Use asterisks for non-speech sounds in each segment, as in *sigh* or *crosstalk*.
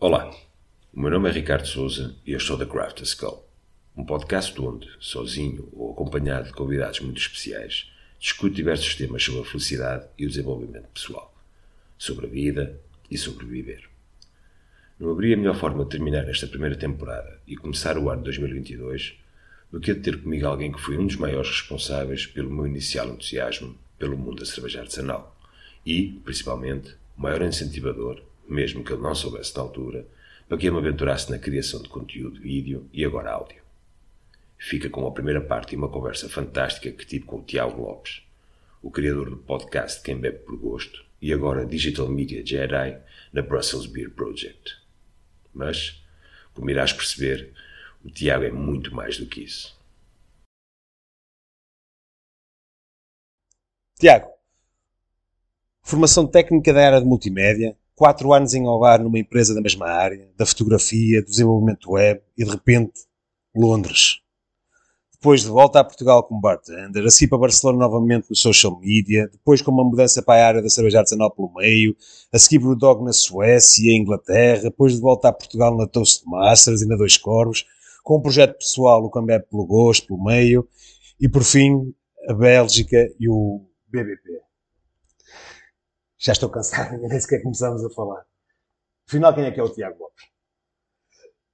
Olá, o meu nome é Ricardo Souza e eu sou da Craft Skull, um podcast onde, sozinho ou acompanhado de convidados muito especiais, discuto diversos temas sobre a felicidade e o desenvolvimento pessoal, sobre a vida e sobreviver. Não haveria melhor forma de terminar esta primeira temporada e começar o ano 2022 do que a ter comigo alguém que foi um dos maiores responsáveis pelo meu inicial entusiasmo pelo mundo da cerveja artesanal e, principalmente, o maior incentivador mesmo que ele não soubesse na altura, para que eu me aventurasse na criação de conteúdo vídeo e agora áudio. Fica com a primeira parte de uma conversa fantástica que tive com o Tiago Lopes, o criador do podcast Quem Bebe por Gosto e agora Digital Media Jedi na Brussels Beer Project. Mas, como irás perceber, o Tiago é muito mais do que isso. Tiago, formação técnica da área de multimédia, quatro anos em Ovar numa empresa da mesma área, da fotografia, do desenvolvimento web e de repente Londres. Depois de volta a Portugal como bartender, assim para Barcelona novamente no social media, depois com uma mudança para a área da cerveja artesanal pelo meio, a seguir Brewdog na Suécia e Inglaterra, depois de volta a Portugal na Toastmasters e na Dois Corvos, com um projeto pessoal, o Cambé pelo Gosto, pelo meio, e por fim a Bélgica e o BBP. Já estou cansado, *laughs* nem sequer começamos a falar. Afinal, quem é que é o Tiago Lopes?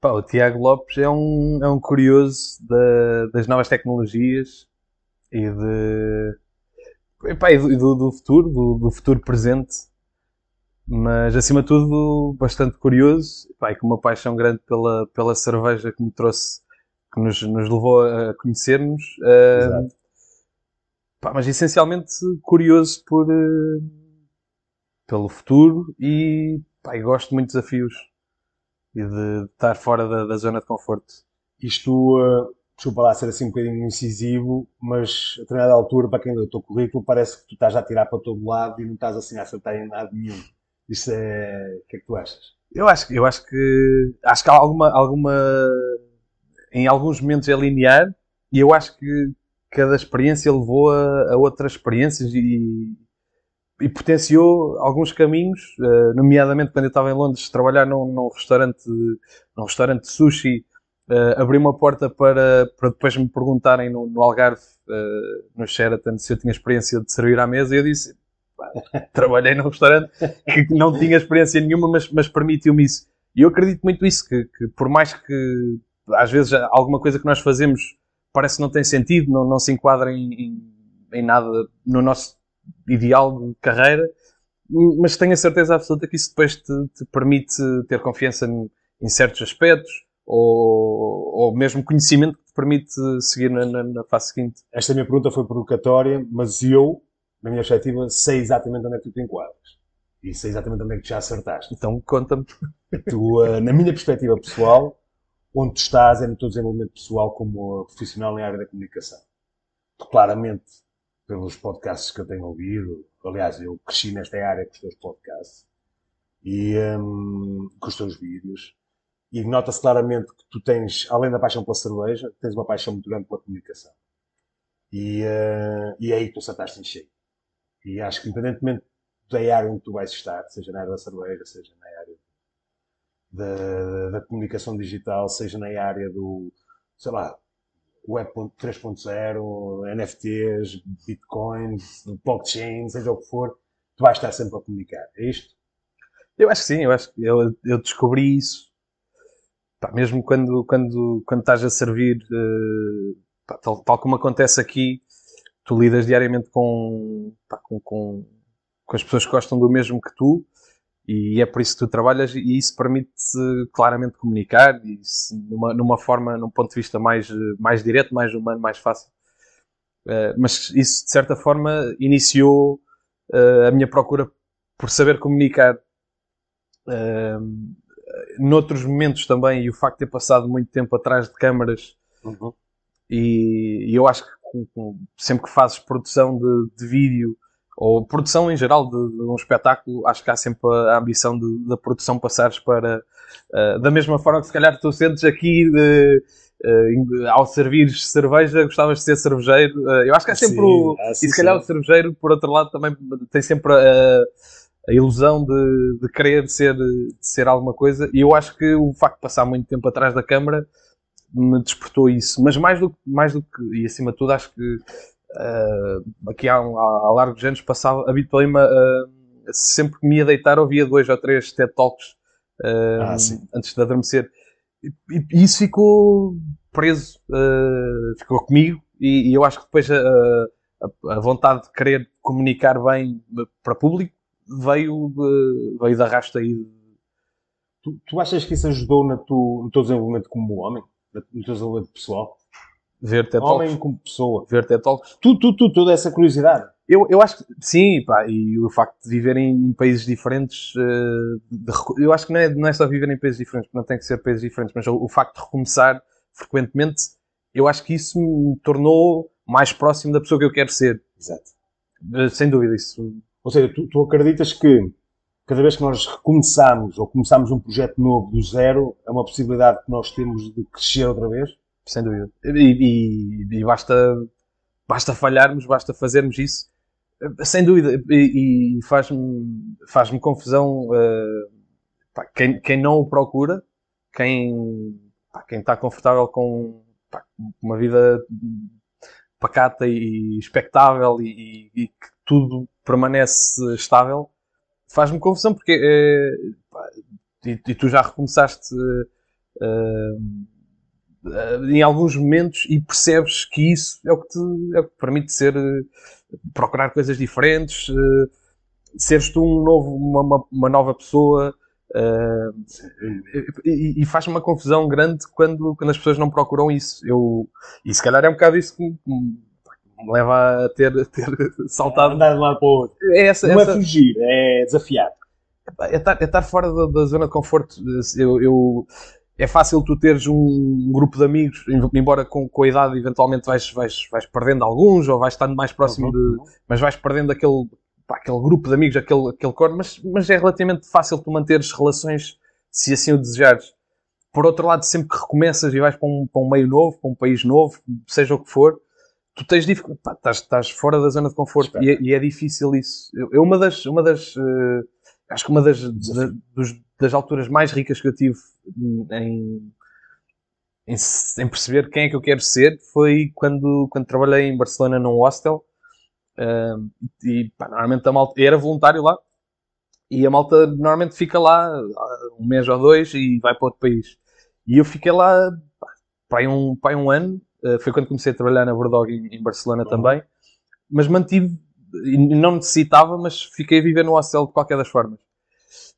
Pá, o Tiago Lopes é um, é um curioso da, das novas tecnologias e, de, epá, e do, do, futuro, do, do, futuro presente, mas acima de tudo bastante curioso epá, e com uma paixão grande pela, pela cerveja que me trouxe, que nos, nos levou a conhecermos. Uh, pá, mas essencialmente curioso por. Uh, pelo futuro e, pá, gosto muito de desafios e de estar fora da, da zona de conforto. Isto, uh, desculpa lá ser assim um bocadinho incisivo, mas a determinada altura, para quem lê o teu currículo, parece que tu estás a tirar para todo lado e não estás assim a acertar em nada nenhum. Isso é. O que é que tu achas? Eu acho, eu acho que. Acho que há alguma. alguma em alguns momentos é linear e eu acho que cada experiência levou a, a outras experiências e, e potenciou alguns caminhos, uh, nomeadamente quando eu estava em Londres trabalhar num, num restaurante, num restaurante de sushi, uh, abri uma porta para, para depois me perguntarem no, no Algarve, uh, no Sheraton, se eu tinha experiência de servir à mesa e eu disse, *laughs* trabalhei num restaurante que não tinha experiência nenhuma, mas, mas permitiu-me isso. E eu acredito muito isso, que, que, por mais que às vezes alguma coisa que nós fazemos parece que não tem sentido, não, não se enquadra em, em, em nada no nosso ideal de carreira, mas tenho a certeza absoluta que isso depois te, te permite ter confiança em, em certos aspectos ou, ou, mesmo conhecimento que te permite seguir na, na, na, fase seguinte. Esta minha pergunta foi provocatória, mas eu, na minha perspectiva, sei exatamente onde é que tu te enquadras. E sei exatamente onde é que tu já acertaste. Então, conta-me. Tu, na minha perspectiva pessoal, onde tu estás é no teu desenvolvimento pessoal como profissional em área da comunicação. Tu claramente pelos podcasts que eu tenho ouvido. Aliás, eu cresci nesta área com os teus podcasts e um, com os teus vídeos. E nota-se claramente que tu tens, além da paixão pela cerveja, tens uma paixão muito grande pela comunicação. E, uh, e é aí que tu acertaste em cheio. E acho que, independentemente da área onde tu vais estar, seja na área da cerveja, seja na área da, da comunicação digital, seja na área do, sei lá, Web 3.0, NFTs, Bitcoin, blockchain, seja o que for, tu vais estar sempre a comunicar. É isto? Eu acho que sim, eu acho que eu, eu descobri isso. Pá, mesmo quando, quando, quando estás a servir, uh, pá, tal, tal, como acontece aqui, tu lidas diariamente com, pá, com, com, com, as pessoas que gostam do mesmo que tu e é por isso que tu trabalhas e isso permite claramente comunicar e numa, numa forma, num ponto de vista mais, mais direto, mais humano, mais fácil. Uh, mas isso, de certa forma, iniciou uh, a minha procura por saber comunicar. Uh, noutros momentos também, e o facto de ter passado muito tempo atrás de câmaras, uhum. e, e, eu acho que sempre que fazes produção de, de vídeo ou produção em geral de, de, um espetáculo, acho que há sempre a ambição da produção passares para, uh, da mesma forma que se calhar tu sentes aqui de, uh, ao servir cerveja, gostavas de ser cervejeiro. Uh, eu acho que há sempre Sim, o, e se calhar o cervejeiro, por outro lado, também tem sempre a, a ilusão de, de querer ser, de ser alguma coisa. E eu acho que o facto de passar muito tempo atrás da câmara me despertou isso. Mas mais do, mais do que, e acima de tudo, acho que uh, aqui há, um, há, há largos anos passava, habituei-me uh, sempre que me ia deitar, ouvia dois ou três TED Talks uh, ah, antes de adormecer. E, e, isso ficou preso, ficou comigo, e, e, eu acho que depois a, a, a vontade de querer comunicar bem para público veio, veio de arrasto aí. Tu, tu achas que isso ajudou na tu, no teu desenvolvimento como homem? No teu desenvolvimento pessoal? Ver TED Homem como pessoa. Ver TED Talks. Tu, tu, tu, toda essa curiosidade. Eu, eu acho que sim, pá, e o facto de viver em, em países diferentes, uh, de, eu acho que não é, não é só viver em países diferentes, não tem que ser países diferentes, mas o, o, facto de recomeçar frequentemente, eu acho que isso me tornou mais próximo da pessoa que eu quero ser. Exato. Uh, sem dúvida, isso ou seja, tu, tu acreditas que cada vez que nós recomeçamos ou começamos um projeto novo do zero, é uma possibilidade que nós temos de crescer outra vez? Sem dúvida. E, e, e basta, basta falharmos, basta fazermos isso. Sem dúvida. E, e faz-me faz confusão uh, quem, quem não o procura, quem, quem está confortável com pá, uma vida pacata e expectável e, que tudo permanece estável, faz-me confusão porque é, e, tu já recomeçaste uh, uh, em alguns momentos e percebes que isso é o que te, é o que te permite ser procurar coisas diferentes, seres tu um novo, uma, uma nova pessoa. e, e faz-me uma confusão grande quando, quando as pessoas não procuram isso. Eu, e se calhar é um bocado isso que me, me leva a ter, ter *laughs* saltado. Andar de um lado para o outro. É essa, não essa... é fugir, é desafiar. É estar, é estar fora da, da, zona de conforto. Eu, eu, é fácil tu teres um grupo de amigos, embora com, com a idade eventualmente vais, vais, vais perdendo alguns ou vais estando mais próximo uhum. de. Mas vais perdendo aquele, pá, aquele grupo de amigos, aquele, aquele cor, mas, mas é relativamente fácil tu manteres relações se assim o desejares. Por outro lado, sempre que recomeças e vais para um, para um meio novo, para um país novo, seja o que for, tu tens dificuldade, estás, estás, fora da zona de conforto e é, e é, difícil isso. Eu, eu, uma das, uma das uh, acho que uma das, da, dos, das alturas mais ricas que eu tive em, em, em, perceber quem é que eu quero ser foi quando, quando trabalhei em Barcelona num hostel uh, e pá, normalmente a malta, era voluntário lá e a malta normalmente fica lá um mês ou dois e vai para outro país. E eu fiquei lá pá, para um, para um ano eh, foi quando comecei a trabalhar na Bordog em, em Barcelona uhum. também. Mas mantive, não necessitava, mas fiquei a viver no hostel de qualquer das formas.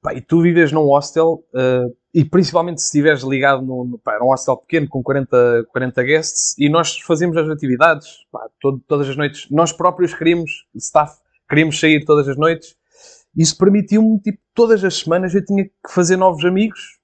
Pá, e tu vives num hostel, uh, e principalmente se estiveres ligado no pá, um hostel pequeno com 40, 40 guests, e nós fazíamos as atividades pá, todo, todas as noites. Nós próprios queríamos, staff, queríamos sair todas as noites. Isso permitiu-me, tipo, todas as semanas eu tinha que fazer novos amigos.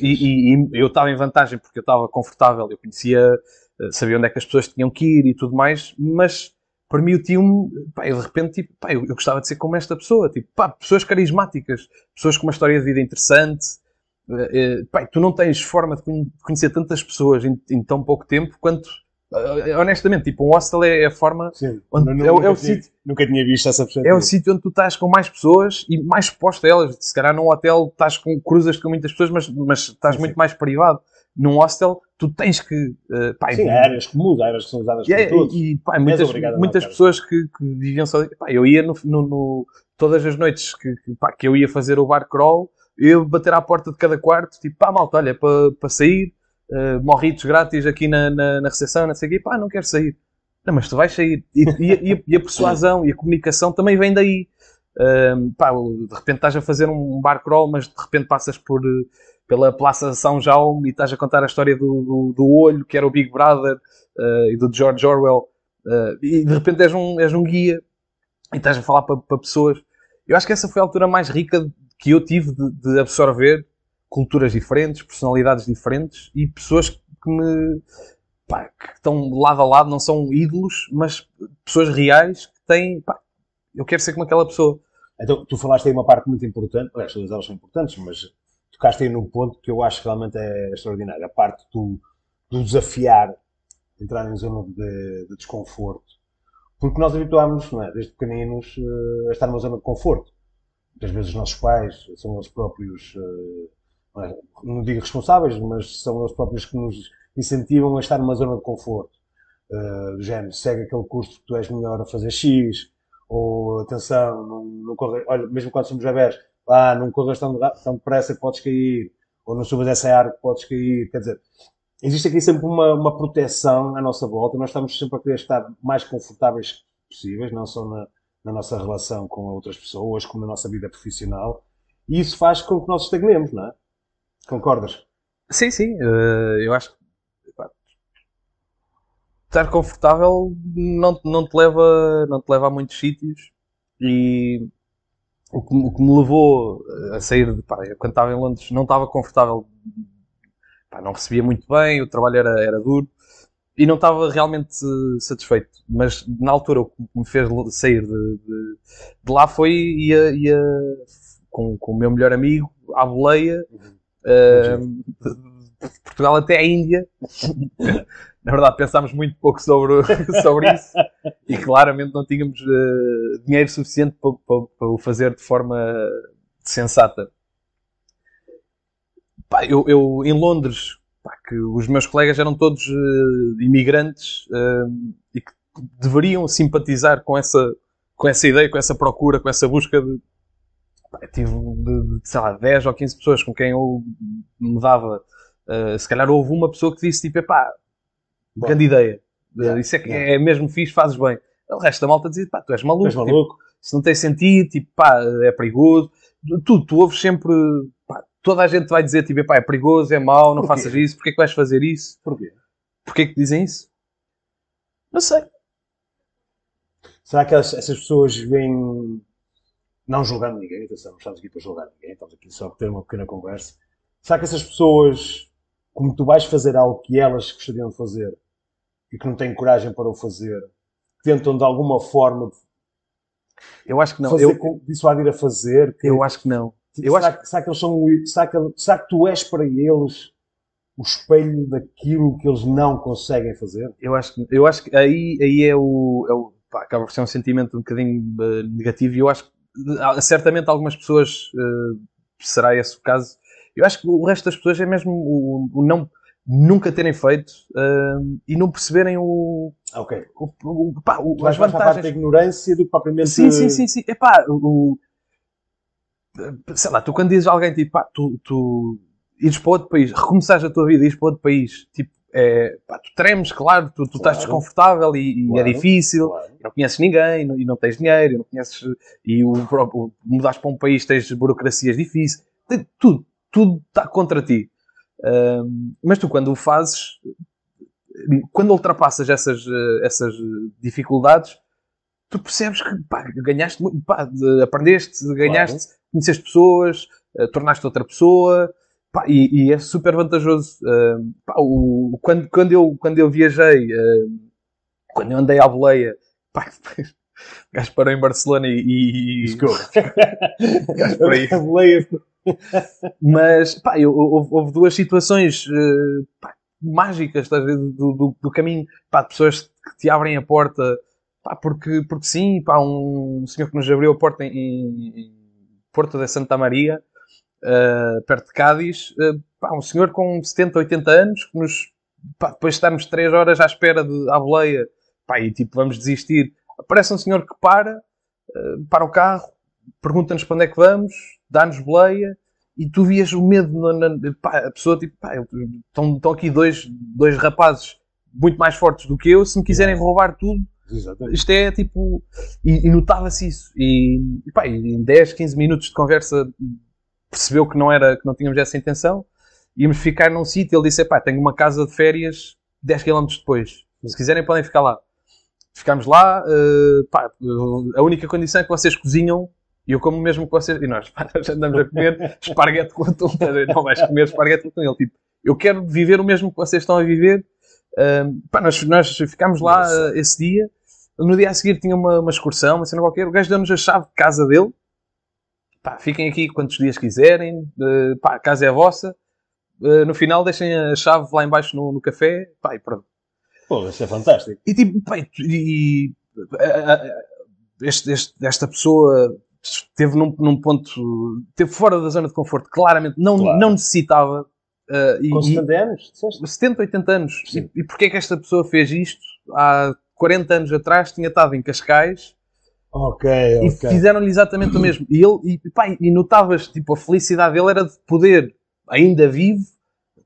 E, e, e eu estava em vantagem porque eu estava confortável, eu conhecia eh, sabia onde é que as pessoas tinham que ir e tudo mais, mas permitiu-me, eu de repente, tipo, pá, eu, eu, gostava de ser como esta pessoa, tipo, pá, pessoas carismáticas, pessoas com uma história de vida interessante, uh, uh, pá, tu não tens forma de conhecer tantas pessoas em, em tão pouco tempo quanto, uh, honestamente, tipo, um hostel é, a forma Sim, onde, não, é, nunca, é o sítio, nunca tinha visto essa pessoa. É o sítio onde tu estás com mais pessoas e mais exposto a elas, se calhar num hotel estás com, cruzas com muitas pessoas, mas, mas estás sim, muito mais privado. Num hostel, tu tens que. Uh, pá, Sim, há áreas comuns, áreas que são usadas por todos. E, pá, muitas, muitas pessoas que, que, viviam só. Pá, eu ia no, no, no, todas as noites que, que, pá, que eu ia fazer o bar crawl, eu bater à porta de cada quarto, tipo, pá, malta, olha, para pa sair, uh, morritos grátis aqui na, na, na recepção, não sei o quê, pá, não quero sair. Não, mas tu vais sair. E, e, e, e a persuasão e a comunicação também vem daí. Uh, pá, de repente estás a fazer um bar crawl, mas de repente passas por pela Praça São Jaume e estás a contar a história do, do, do olho, que era o Big Brother, uh, e do George Orwell, uh, e de repente és um, és um guia e estás a falar para, pessoas. Eu acho que essa foi a altura mais rica que eu tive de, de absorver culturas diferentes, personalidades diferentes e pessoas que me pá, que estão lado a lado, não são ídolos, mas pessoas reais que têm. Pá, eu quero ser como aquela pessoa. Então, tu falaste aí uma parte muito importante, aliás, todas elas são importantes, mas tocaste aí num ponto que eu acho que realmente é extraordinário. A parte do, do desafiar, entrar em zona de, de desconforto. Porque nós habituámos, não é, desde pequeninos, uh, a estar numa zona de conforto. muitas vezes os nossos pais são eles próprios, não, é, não digo responsáveis, mas são eles próprios que nos incentivam a estar numa zona de conforto. Uh, do género, segue aquele curso que tu és melhor a fazer X, ou atenção, não, não corre, olha, mesmo quando somos bebés, ah, não corras tão, tão depressa que podes cair, ou não subas essa árvore que podes cair, quer dizer, existe aqui sempre uma, uma proteção à nossa volta, nós estamos sempre a querer estar mais confortáveis possíveis, não só na, na nossa relação com outras pessoas, como na nossa vida profissional, e isso faz com que nós estagnemos, não é? Concordas? Sim, sim, uh, eu acho que estar confortável não, não, te leva, não te leva a muitos sítios e o que, o que me levou a sair de pá, quando estava em Londres não estava confortável pá, não recebia muito bem, o trabalho era, era duro e não estava realmente satisfeito mas na altura o que me fez sair de, de, de lá foi ia, ia com, com o meu melhor amigo à boleia uhum. uh, de Portugal até a Índia. *laughs* Na verdade, pensámos muito pouco sobre, *laughs* sobre isso e claramente não tínhamos uh, dinheiro suficiente para, para, para, o fazer de forma sensata. Pá, eu, eu, em Londres, pá, que os meus colegas eram todos uh, imigrantes uh, e que deveriam simpatizar com essa, com essa ideia, com essa procura, com essa busca de. Tive, de, de, sei lá, 10 ou 15 pessoas com quem eu me dava se calhar houve uma pessoa que disse tipo, epá, grande ideia. Yeah, Isso é que yeah. é mesmo fixe, fazes bem. O resto da malta dizia, pá, tu és maluco. Tu és maluco. Tipo, se não tem sentido, tipo, pá, é perigoso. Tu, tu ouves sempre, pá, toda a gente vai dizer, tipo, pá, é perigoso, é mau, não faças isso, porquê que vais fazer isso? Porquê? Porquê que dizem isso? Não sei. Será que essas pessoas vêm, não julgando ninguém, atenção, não estamos aqui para julgar ninguém, estamos aqui só para ter uma pequena conversa. Será que essas pessoas como tu vais fazer algo que elas gostariam de fazer e que não têm coragem para o fazer, tentam de alguma forma eu acho que não. Fazer eu dissuadir a fazer. Que, eu acho que não. Eu será, acho... que, será que eles são. Será que, será que tu és para eles o espelho daquilo que eles não conseguem fazer? Eu acho que, eu acho que aí, aí é o. É o pá, acaba por ser um sentimento um bocadinho uh, negativo e eu acho que certamente algumas pessoas uh, será esse o caso eu acho que o resto das pessoas é mesmo o, o não nunca terem feito uh, e não perceberem o. Ok. O, o, pá, o, as vantagens. parte da ignorância do que propriamente. Sim, sim, sim. sim. Epá, o, sei lá, tu quando dizes a alguém tipo, pá, tu, tu ires para outro país, recomeçares a tua vida e ires para outro país, tipo, é, pá, tu tremes, claro, tu, tu claro. estás desconfortável e, e é claro. é difícil, claro. não conheces ninguém e não, e não tens dinheiro, não conheces, e o, o, mudares para um país tens burocracias difíceis, tudo tudo está contra ti. Mas tu, quando o fazes, quando ultrapassas essas, uh, essas dificuldades, tu percebes que pá, ganhaste, pá, aprendeste, ganhaste, claro. conheceste pessoas, uh, tornaste outra pessoa. Pá, e, e, é super vantajoso. Uh, pá, o, quando, quando, eu, quando eu viajei, uh, quando eu andei à boleia, pá, *laughs* o gajo parou em Barcelona e. e... *laughs* O gajo aí. Mas, pá, eu, houve, houve, duas situações uh, pá, mágicas do, do, do, caminho, pá, de pessoas que te abrem a porta, pá, porque, porque sim, pá, um senhor que nos abriu a porta em, em Porto de Santa Maria, uh, perto de Cádiz, uh, pá, um senhor com 70, 80 anos, que nos, pá, depois de estarmos 3 horas à espera de, à boleia, pá, e tipo, vamos desistir, aparece um senhor que para, para o carro, pergunta-nos para onde é que vamos, dá-nos boleia e tu vias o medo na, na pá, a pessoa tipo, pá, estão, estão aqui dois, dois rapazes muito mais fortes do que eu, se me quiserem roubar tudo, Exatamente. isto é tipo. E, e notava-se isso. E, e pá, em 10, 15 minutos de conversa percebeu que não, era, que não tínhamos essa intenção. Íamos ficar num sítio. Ele disse: pá, tenho uma casa de férias 10 km depois. Se quiserem, podem ficar lá. Ficámos lá. Uh, pá, a única condição é que vocês cozinham e eu como mesmo que vocês. E nós, *laughs* nós andamos a comer esparguete com atum. Não vais comer esparguete com atum. Ele tipo, eu quero viver o mesmo que vocês estão a viver. Um, pá, nós, nós ficámos lá uh, esse dia. No dia a seguir tinha uma, uma excursão, uma cena qualquer. O gajo deu-nos a chave de casa dele. Pá, fiquem aqui quantos dias quiserem. Uh, pá, a casa é a vossa. Uh, no final deixem a chave lá embaixo no, no café. Pá, e pronto. Pô, isso é fantástico. E tipo, pá, e, e este, este, esta pessoa esteve num, num ponto, esteve fora da zona de conforto, claramente não, Claro. não necessitava. uh, e- Com e- 70 anos, disseste? 70, 80 anos. Sim. E, e porquê é que esta pessoa fez isto? Há 40 anos atrás tinha estado em Cascais Ok, e ok. fizeram-lhe exatamente o mesmo. E ele, e, pá, e notavas, tipo, a felicidade dele era de poder, ainda vivo,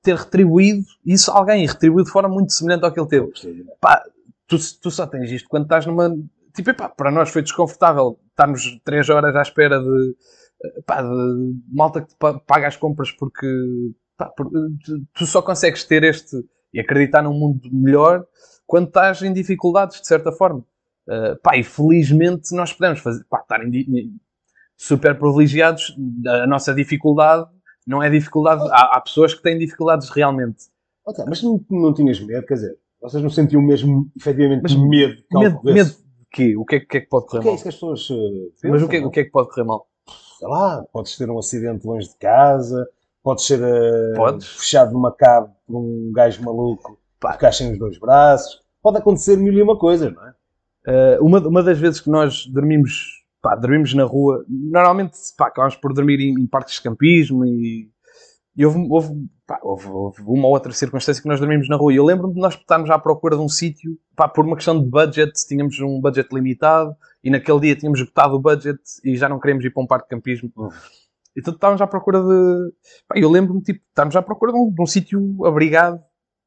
ter retribuído isso a alguém e retribuído de forma muito semelhante ao que ele teve. Pá, tu, tu só tens isto quando estás numa. Tipo, epá, para nós foi desconfortável estarmos 3 horas à espera de. Pá, de malta que paga as compras porque. pá, por- tu, só consegues ter este. e acreditar num mundo melhor quando estás em dificuldades, de certa forma. Uh, pá, e felizmente nós podemos fazer. Pá, estar super privilegiados. A nossa dificuldade não é dificuldade. Há, há pessoas que têm dificuldades realmente. Mas não, não tinhas medo, quer dizer, vocês não sentiam mesmo, efetivamente, Mas medo que Medo, medo quê? O que é, que é que pode correr é mal? isso que as pessoas uh, Mas pensam, o que, é, não? o que é que pode correr mal? Sei lá, podes ter um acidente longe de casa, podes ser uh, Podes. fechado numa cave por um gajo maluco, Pá. ficar sem os dois braços. Pode acontecer mil e uma coisa, não é? Uh, uma, uma das vezes que nós dormimos, pá, dormimos na rua, normalmente pá, acabamos por dormir em, em parques de campismo e, e houve, houve, pá, houve- houve uma ou outra circunstância que nós dormimos na rua. E eu lembro-me de nós estarmos à procura de um sítio, pá, por uma questão de budget, tínhamos um budget limitado e naquele dia tínhamos esgotado o budget e já não queríamos ir para um parque de campismo. Uhum. Então estávamos à procura de. Pá, eu lembro-me, tipo, estávamos à procura de um, um sítio abrigado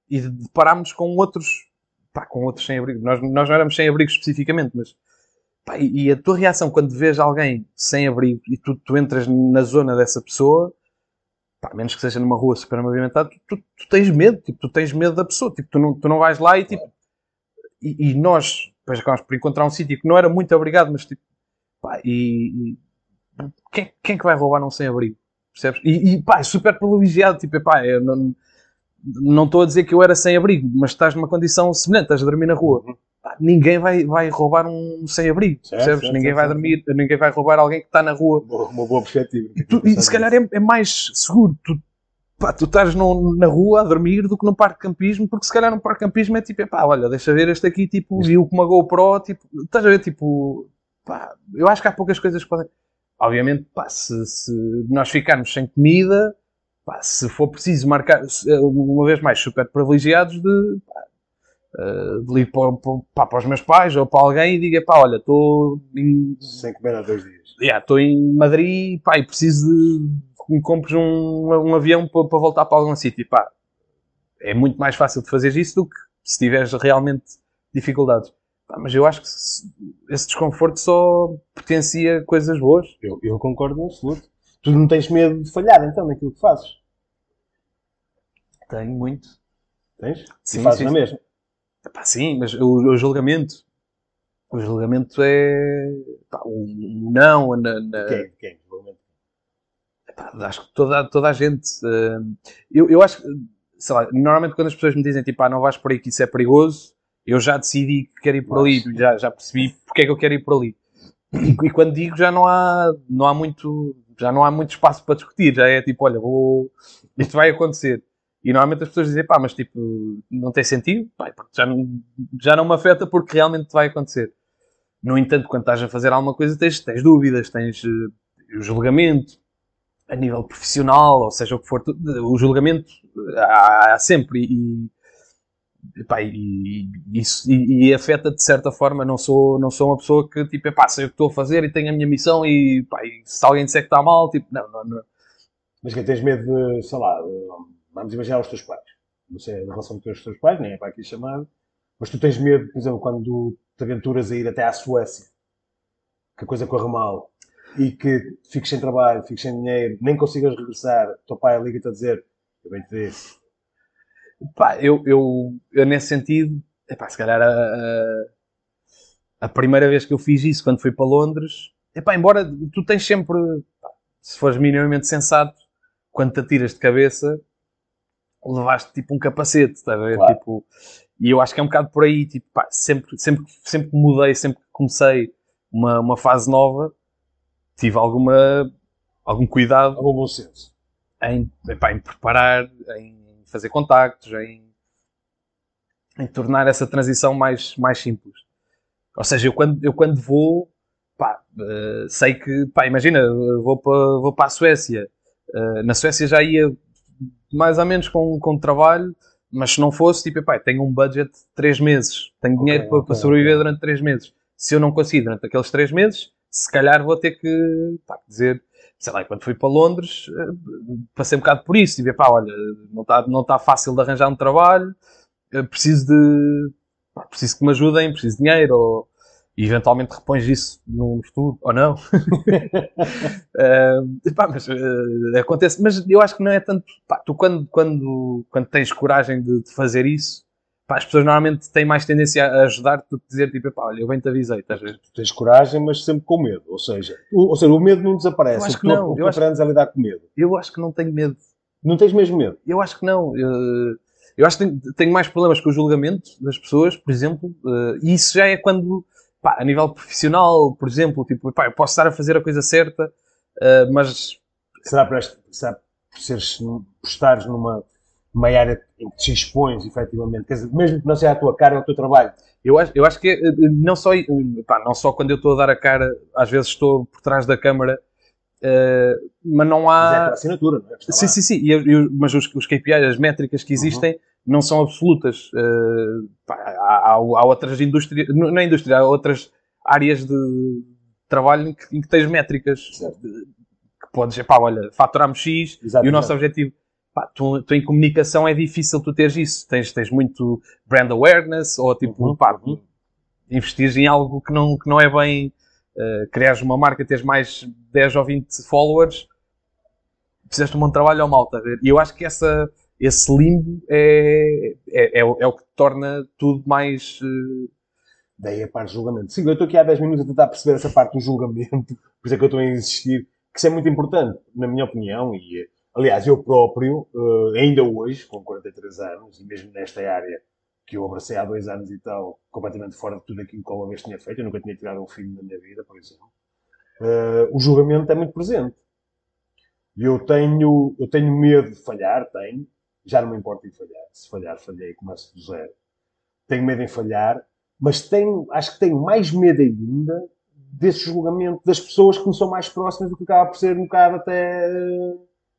e de- deparámos com outros, pá, com outros sem abrigo. Nós, nós não éramos sem abrigo especificamente, mas. Pá, e, e a tua reação quando vês alguém sem abrigo e tu, tu entras na zona dessa pessoa, pá, menos que seja numa rua super movimentada, tu, tu, tu tens medo, tipo, tu tens medo da pessoa, tipo, tu não, tu não vais lá e tipo. E, e nós, depois acabámos por encontrar um sítio que não era muito abrigado, mas tipo. Pá, e. e quem, quem é que vai roubar um sem-abrigo? Percebes? E, e pá, é super privilegiado. Tipo, pá, eu não não estou a dizer que eu era sem-abrigo, mas estás numa condição semelhante, estás a dormir na rua. Pá, ninguém vai, vai roubar um sem-abrigo, Certo, percebes? certo, ninguém certo, vai certo. dormir, ninguém vai roubar alguém que está na rua. Boa- Uma boa perspectiva. E, tu- e se calhar é, é mais seguro tu, pá, tu estás num- na rua a dormir do que num parque de campismo, porque se calhar num parque de campismo é tipo, pá, olha, deixa ver este aqui, tipo, viu com uma GoPro, tipo, estás a ver, tipo, pá, eu acho que há poucas coisas que podem. Obviamente, pá, se, se nós ficarmos sem comida, pá, se for preciso marcar, eh, uma vez mais, super privilegiados de, pá, eh, de ir para, para, para os meus pais ou para alguém e diga, pá, olha, estou em Sem comer há dois dias. Yeah, estou em Madrid pá, e preciso de que me compres um, um avião para, para voltar para algum sítio. Pá, é muito mais fácil de fazer isso do que se tiveres realmente dificuldades. Pá, mas eu acho que se- esse desconforto só potencia coisas boas. Eu, eu concordo em absoluto. Tu não tens medo de falhar, então, naquilo que fazes. Tenho muito. Tens? Sim, e fazes sim, na mesma. Pá, sim, mas o, o julgamento. O julgamento é. Pá, o, o não. Na, na- Quem? Quem? Provavelmente. Pá, acho que toda, toda a gente. eh, eu, eu acho que, sei lá, normalmente quando as pessoas me dizem tipo, ah, não vais por aí que isso é perigoso, eu já decidi que quero ir por ali, já, já percebi porque é que eu quero ir por ali. E, e quando digo já não há, não há muito, já não há muito espaço para discutir, já é tipo, olha, vou, isto vai acontecer. E normalmente as pessoas dizem, pá, mas tipo, não tem sentido, pá, já, não- já não me afeta porque realmente vai acontecer. No entanto, quando estás a fazer alguma coisa, tens, tens dúvidas, tens eh, o julgamento, a nível profissional, ou seja o que for, o julgamento há, há sempre e, e, pá, e, isso, e, e afeta de certa forma. Não sou, não sou uma pessoa que tipo, epá, sei o que estou a fazer e tenho a minha missão e, pá, e se alguém disser que está mal, tipo, não, não, não. Mas que tens medo de, sei lá, de- vamos imaginar os teus pais. Não sei a relação que tens com os teus pais, nem é para aqui chamar. Mas tu tens medo, por exemplo, quando te aventuras a ir até à Suécia, que a coisa corra mal e que fiques sem trabalho, fiques sem dinheiro, nem consigas regressar, o teu pai liga-te a dizer, eu bem te disse, Pá, eu, eu, eu nesse sentido, epá, se calhar a, a- a primeira vez que eu fiz isso, quando fui para Londres, epá, embora tu tens sempre, se fores minimamente sensato, quando te atiras de cabeça, levaste tipo um capacete, estás a ver? Claro. Tipo, e eu acho que é um bocado por aí, tipo, pá, sempre, sempre, sempre que mudei, sempre que comecei uma, uma fase nova, tive alguma, algum cuidado algum bom senso. em, epá, em preparar, em fazer contactos, em, em tornar essa transição mais, mais simples. Ou seja, eu quando, eu quando vou, pá, uh, sei que, pá, imagina, vou para, vou para a Suécia. Uh, na Suécia já ia mais ou menos com, com trabalho, mas se não fosse, tipo, pá, tenho um budget de 3 meses, tenho dinheiro okay, para, okay, para, sobreviver okay. durante 3 meses. Se eu não conseguir durante aqueles 3 meses, se calhar vou ter que pá, dizer, sei lá, quando fui para Londres, passei um bocado por isso, tipo, pá, olha, não está não tá fácil de arranjar um trabalho, preciso de, pá, preciso que me ajudem, preciso de dinheiro, ou e eventualmente repões isso no futuro, ou não. *laughs* uh, pá, mas uh, acontece, mas eu acho que não é tanto. Pá, tu, quando, quando, quando tens coragem de, de fazer isso, pá, as pessoas normalmente têm mais tendência a ajudar-te do que dizer tipo, pá, olha, eu bem te avisei, estás a ver? Tu tens coragem, mas sempre com medo. Ou seja, o, ou seja, o medo não desaparece. Eu acho que não. O que aprendes a lidar com medo. Eu acho que não tenho medo. Não tens mesmo medo? Eu acho que não. Eu, eu acho que tenho, tenho mais problemas com o julgamento das pessoas, por exemplo, uh, e isso já é quando pá, a nível profissional, por exemplo, tipo, pá, eu posso estar a fazer a coisa certa, uh, mas. Será por, este, será por, seres, por estares numa, numa área em que te expões, efetivamente, quer dizer, mesmo que não seja a tua cara, é o teu trabalho. Eu acho, eu acho que eh, não só, pá, não só quando eu estou a dar a cara, às vezes estou por trás da câmara, uh, mas não há. Mas é a assinatura, não é? Sim, sim, sim, e, mas os, os KPIs, as métricas que existem. Uhum não são absolutas. Uh, pá, há, há, outras indústrias, não é indústria, há outras áreas de trabalho em que, em que tens métricas certo. que podes, pá, olha, faturamos X Exato, e o nosso objetivo. Pá, tu, tu, em comunicação é difícil tu teres isso. Tens, tens muito brand awareness ou tipo, uhum, pá, uhum. investires em algo que não, que não é bem. Uh, criares uma marca, tens mais 10 ou 20 followers, fizeste um bom trabalho ou mal, tá a ver? E eu acho que essa, esse limbo é, é, é, é, o que torna tudo mais. Uh... Daí a parte do julgamento. Sim, eu estou aqui há 10 minutos a tentar perceber essa parte do julgamento, *laughs* por isso é que eu estou a insistir, que isso é muito importante, na minha opinião, e aliás, eu próprio, uh, ainda hoje, com 43 anos, e mesmo nesta área que eu abracei há dois anos e tal, completamente fora de tudo aquilo que eu uma vez tinha feito, eu nunca tinha tirado um filho na minha vida, por exemplo, uh, o julgamento é muito presente. E eu tenho, eu tenho medo de falhar, tenho, já não me importa em falhar. Se falhar, falhei, começo do zero. Tenho medo em falhar, mas tenho, acho que tenho mais medo ainda desse julgamento das pessoas que me são mais próximas do que acaba por ser um bocado até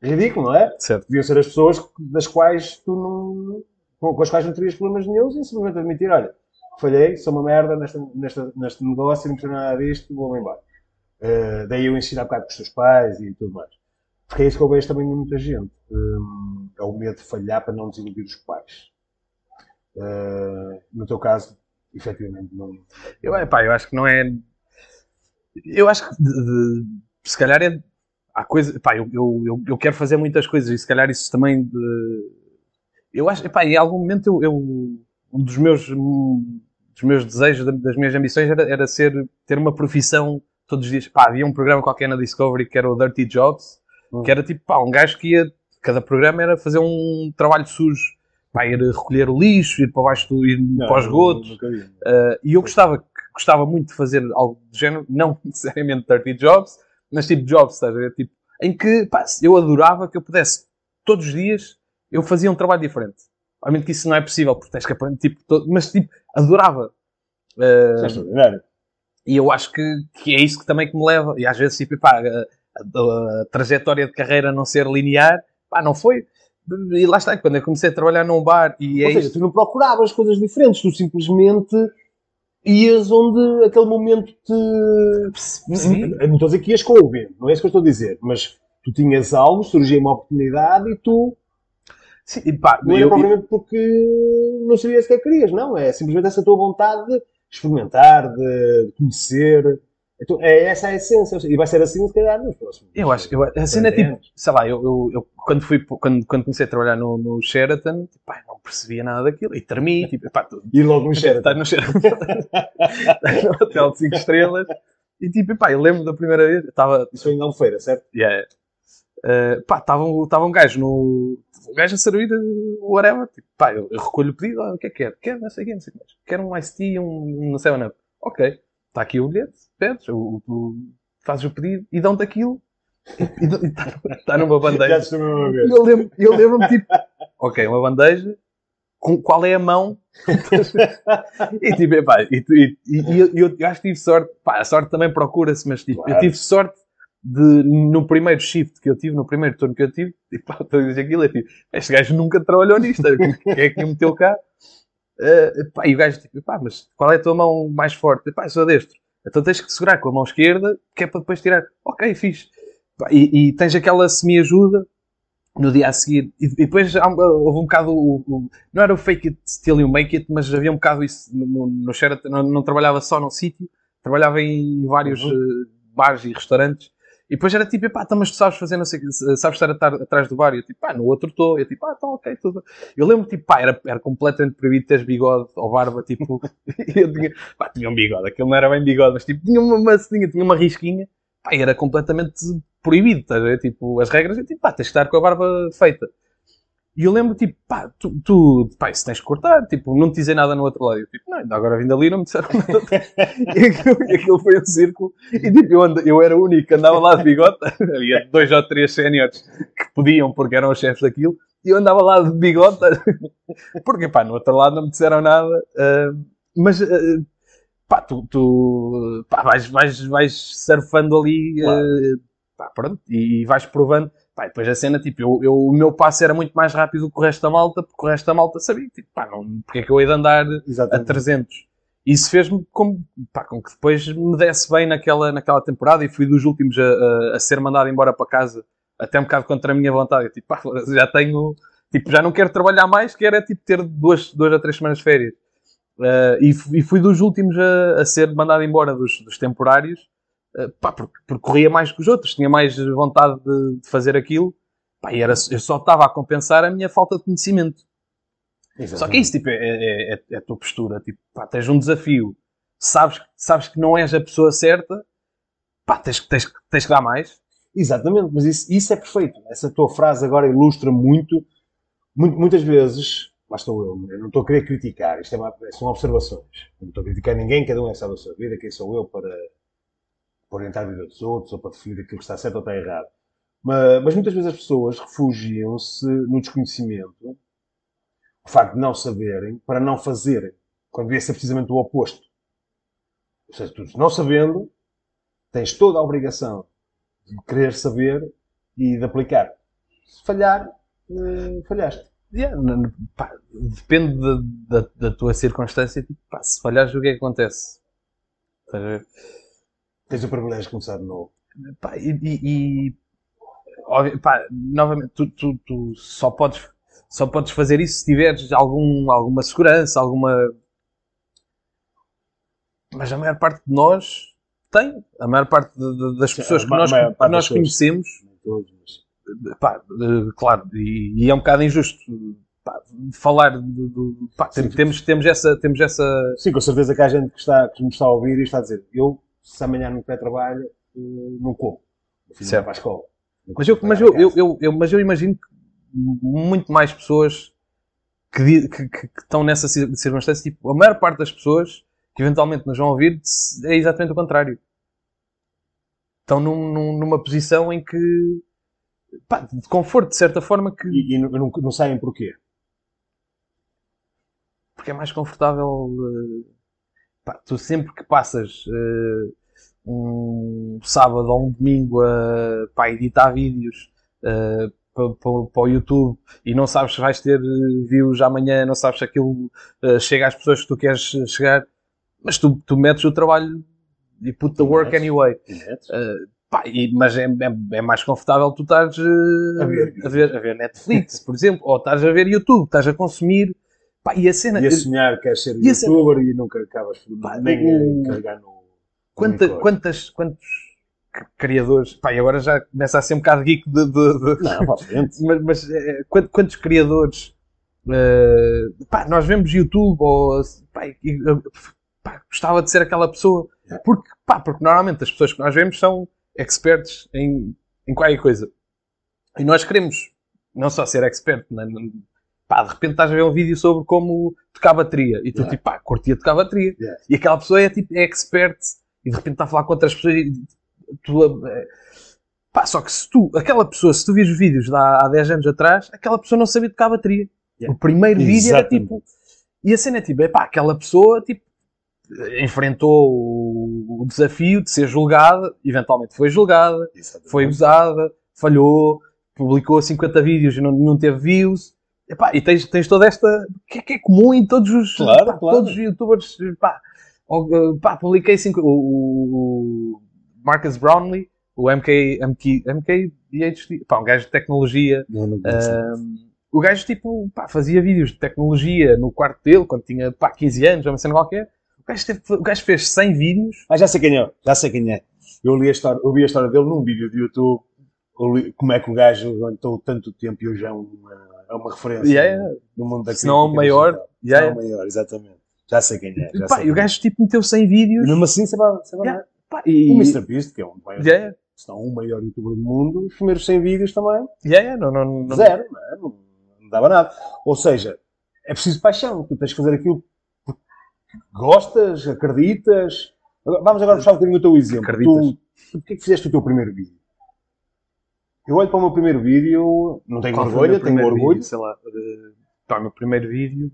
ridículo, não é? Certo. Deviam ser as pessoas das quais tu não. com as quais não terias problemas nenhum e simplesmente admitir: olha, falhei, sou uma merda nesta, nesta, neste negócio, não percebo nada disto, vou-me embora. Uh, daí eu ensino há bocado com os teus pais e tudo mais. Porque é isso que eu vejo também em muita gente. Um, é o medo de falhar para não desiludir os pais. Uh, no teu caso, efetivamente, não. Eu, epá, eu acho que não é. Eu acho que, de, de, se calhar, é. Há coisa. Epá, eu, eu, eu, quero fazer muitas coisas e, se calhar, isso também. De, eu acho. Epá, em algum momento, eu, eu um dos meus. Um dos meus desejos, das minhas ambições era, era ser, ter uma profissão todos os dias. Pá, havia um programa qualquer na Discovery que era o Dirty Jobs, que era tipo, pá, um gajo que ia, cada programa era fazer um trabalho sujo, pá, ir recolher o lixo, ir para baixo, do, ir não, para os esgotos. Uh, e eu gostava, gostava muito de fazer algo do género, não *laughs* necessariamente dirty jobs, mas tipo jobs, estás a ver? Tipo, em que, pá, eu adorava que eu pudesse, todos os dias, eu fazia um trabalho diferente. Obviamente que isso não é possível, porque tens que aprender, tipo, todo, mas tipo, adorava. Uh, e eu acho que, que é isso que também que me leva. E às vezes, tipo, pá, a, a, trajetória de carreira não ser linear, pá, não foi. E lá está, quando eu comecei a trabalhar num bar e Ou é seja, tu não procuravas coisas diferentes, tu simplesmente ias onde aquele momento te. Sim. Não estou a dizer que ias com o vento, não é isso que eu estou a dizer, mas tu tinhas algo, surgia uma oportunidade e tu. Sim, e pá, não é provavelmente porque não sabias o que é que querias, não. É simplesmente essa tua vontade de experimentar, de conhecer. Então, é essa a essência. E vai ser assim, se calhar, nos próximos. Eu acho. Eu, a cena é tipo, sei lá, eu, eu, eu, quando, fui, quando, quando comecei a trabalhar no, no Sheraton, tipo, não percebia nada daquilo. E termi, tipo, pá, tu, E logo no Sheraton. Está no Sheraton. no hotel de 5 estrelas. E tipo, pá, eu lembro da primeira vez. Estava. Isso foi em Albufeira, certo? Yeah. Uh, pá, estava um gajo no. Um gajo a servir whatever. Tipo, pá, eu, eu recolho o pedido. Ah, o que é que quer? Quer, não sei o que, não sei o que mais. Quero um iced tea, um, o que. Ok está aqui o bilhete, pedes, o, o, fazes o pedido e dão-te aquilo e está tá numa bandeja. Já uma vez. Eu lembro-me, eu lembro tipo, ok, uma bandeja com, qual é a mão. e tipo, epá, e, e, e, eu, eu, eu acho que tive sorte, pá, a sorte também procura-se, mas tipo, Claro. eu tive sorte de, no primeiro shift que eu tive, no primeiro turno que eu tive, tipo, pá, estou a dizer aquilo, é tipo, este gajo nunca trabalhou nisto, quem é que me meteu cá? Uh, pá, e o gajo tipo, pá, mas qual é a tua mão mais forte? Pá, sou destro. Então tens que segurar com a mão esquerda, que é para depois tirar. Ok, fixe. Pá, e, e tens aquela semi-ajuda no dia a seguir. E, e depois há houve um bocado o, o- Não era o fake it till you make it, mas havia um bocado isso no, no, Sheraton. Não, não trabalhava só num sítio, trabalhava em vários Uhum. eh, bares e restaurantes. E depois era tipo, pá, então, mas tu sabes fazer, não sei, sabes estar atrás do bar? E eu tipo, pá, no outro estou. Eu tipo, ah, então ok, tudo. Eu lembro, tipo, pá, era, era completamente proibido teres bigode ou barba, tipo, *laughs* eu tinha, pá, tinha um bigode, aquilo não era bem bigode, mas tipo, tinha uma massinha, tinha uma risquinha, pá, era completamente proibido, ver? Tipo, as regras, eu tipo, pá, tens de estar com a barba feita. E eu lembro, tipo, pá, tu, tu pá, isso tens de cortar, tipo, não te dizem nada no outro lado. Eu, tipo, não, ainda agora vim dali não me disseram nada. *laughs* e, aquilo, e aquilo foi um círculo. E tipo, eu, anda- eu era o único que andava lá de bigode. *laughs* Havia dois ou três séniores que podiam, porque eram os chefes daquilo. E eu andava lá de bigode. *laughs* porque, pá, no outro lado não me disseram nada. ah, mas, ah, pá, tu, tu pá, vais, vais, vais surfando ali, Claro. ah, pá, pronto, e, e vais provando. Pá, depois a cena, tipo, eu, eu- o meu passo era muito mais rápido que o resto da malta, porque o resto da malta sabia, tipo, pá, não, porque é que eu ia de andar a Exatamente. 300? Isso fez-me com, pá, com que depois me desse bem naquela, naquela temporada e fui dos últimos a, a- a ser mandado embora para casa, até um bocado contra a minha vontade. Eu, tipo, pá, já tenho, tipo, já não quero trabalhar mais, quero é tipo ter duas, duas a três semanas de férias. Uh, e, e fui dos últimos a, a ser mandado embora dos, dos temporários, pá, porque, porque corria mais que os outros, tinha mais vontade de, de fazer aquilo, pá, e era, eu só estava a compensar a minha falta de conhecimento. Só que é isso, tipo, é, é, é- é a tua postura, tipo, pá, tens um desafio, sabes, sabes que não és a pessoa certa, pá, tens, que- tens, tens que dar mais. Exatamente, mas isso, isso é perfeito. Essa tua frase agora ilustra muito, muito- muitas vezes, lá estou eu, eu não estou a querer criticar, isto é uma- são observações. Não estou a criticar ninguém, cada um é sabe a sua vida, quem sou eu para, para orientar a vida dos outros ou para definir aquilo que está certo ou está errado. Mas, mas muitas vezes as pessoas refugiam-se no desconhecimento, o facto de não saberem, para não fazerem, quando devia ser precisamente o oposto. Ou seja, tu não sabendo, tens toda a obrigação de querer saber e de aplicar. Se falhar, eh, falhaste. Yeah, pá, depende da, da, da tua circunstância, tipo, pá, se falhares, o que é que acontece? Estás a ver? Tens o privilégio de começar de novo. Pá, e, e- óbvio, pá, novamente, tu, tu, tu só, podes, só podes fazer isso se tiveres algum, alguma segurança, alguma. Mas a maior parte de nós tem. A maior parte de- de- das Sim, pessoas a que nós, que nós conhecemos, todos, mas- pá, eh, claro, e, e é um bocado injusto pá, falar de, pá, Sim. temos, temos, essa, temos essa. Sim, com certeza que há gente que, está, que me está a ouvir e está a dizer: Eu, se amanhã não tiver trabalho, eh, não como. Certo. vai para a escola. Mas eu, mas eu, eu, eu, eu- mas eu imagino que muito mais pessoas que, que, que- que estão nessa cir- circunstância, tipo, a maior parte das pessoas que eventualmente nos vão ouvir é exatamente o contrário. Estão num- num- numa posição em que pá, de conforto, de certa forma, que E, e não, não, não sabem porquê. porque é mais confortável. eh, pá, tu sempre que passas eh, um sábado ou um domingo a pá, editar vídeos eh, para, o YouTube e não sabes se vais ter eh, views amanhã, não sabes se aquilo eh, chega às pessoas que tu queres chegar, mas tu, tu metes o trabalho e put the work Metes. anyway. Neto. Pá, e- mas é, é- é mais confortável tu estares eh, A ver. a, ver, a ver Netflix, por exemplo, ou estás a ver YouTube, estás a consumir. Pá, e a cena. E a sonhar que queres ser E a cena- youtuber e nunca acabas por Pá, nem o- carregar no. Quanta- no quantas, quantos criadores. Pá, e agora já começa a ser um bocado geek de. de- de- Não, *laughs* mas mas, eh, quant- quantos criadores. eh, pá, nós vemos YouTube ou. Pá, e- pá, gostava de ser aquela pessoa. Porque, pá, porque normalmente as pessoas que nós vemos são experts em, em qualquer coisa. E nós queremos não só ser expert, né? Pá, de repente estás a ver um vídeo sobre como tocar bateria e tu Yeah. tipo, pá, curtia tocar bateria. Yeah. E aquela pessoa é tipo, é expert e de repente está a falar com outras pessoas e tu, eh, pá, só que se tu, aquela pessoa, se tu vires os vídeos de há, há 10 anos atrás, aquela pessoa não sabia tocar bateria. O primeiro vídeo era Exatamente. tipo. E a cena é tipo, epá, aquela pessoa tipo, enfrentou o o desafio de ser julgada, eventualmente foi julgada, Exatamente. foi usada, falhou, publicou 50 vídeos e não, não teve views. Epá, e tens, tens toda esta. que é, que é comum em todos os. Claro, pá, claro. Todos os youtubers. Pá, uh, pá, publiquei cinco, o, o Marcus Brownlee, o MK, MK, MKBHD, pá, um gajo de tecnologia. Não, não. Um, o gajo, tipo, pá, fazia vídeos de tecnologia no quarto dele, quando tinha, pá, 15 anos, ou uma cena qualquer. O gajo, teve- o gajo fez 100 vídeos. Ah, já sei quem é, já sei quem é. Eu li a história, eu vi a história dele num vídeo de YouTube, li como é que o gajo aguentou tanto tempo e hoje é uma, é uma referência Yeah. no mundo da Se não é o crítica maior, yeah, Se não é o maior, exatamente. Já sei quem é. Já Pá, sei e o quem gajo, tipo, meteu 100 vídeos. é. E mesmo assim, você vai, você vai Yeah. ver. Pá, e, O Mr. Beast, que é um, dos maiores, Yeah, se não o maior youtuber do mundo, os primeiros 100 vídeos também, yeah, não, não, não, zero, não, é? não, não dava nada. Ou seja, é preciso paixão, tu tens que fazer aquilo porque gostas, acreditas. Vamos agora puxar um bocadinho o teu exemplo. Acreditas. Tu, tu porquê que fizeste o teu primeiro vídeo? Eu olho para o meu primeiro vídeo, não tenho Qual vergonha, tenho orgulho. Vídeo, sei lá, eh, pá, o meu primeiro vídeo,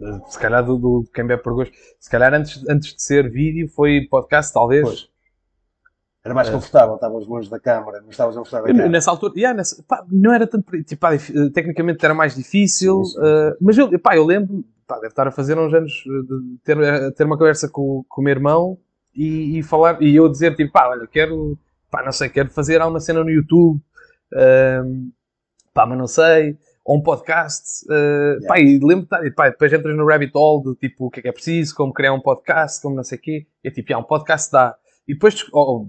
eh, se calhar do, do Quem Bebe por Gosto, se calhar antes, antes de ser vídeo foi podcast, talvez. Pois. Era mais confortável, estavas longe da câmara, não estavas a mostrar a câmara. nessa altura, yeah, nessa- pá, não era tanto. Tipo, pá, tecnicamente era mais difícil, Sim, sim, eh, mas eu, pá, eu lembro, pá, deve estar a fazer uns anos eh, de ter, eh, ter uma conversa com, com o meu irmão e, e falar, e eu dizer, tipo, pá, olha, quero, pá, não sei, quero fazer há uma cena no YouTube, ehm, pá, mas não sei, ou um podcast, eh, pá, e lembro, tá, e, pá, depois entras no rabbit hole de tipo, o que é que é preciso, como criar um podcast, como não sei o quê, é tipo, ah, um podcast dá. E depois, ou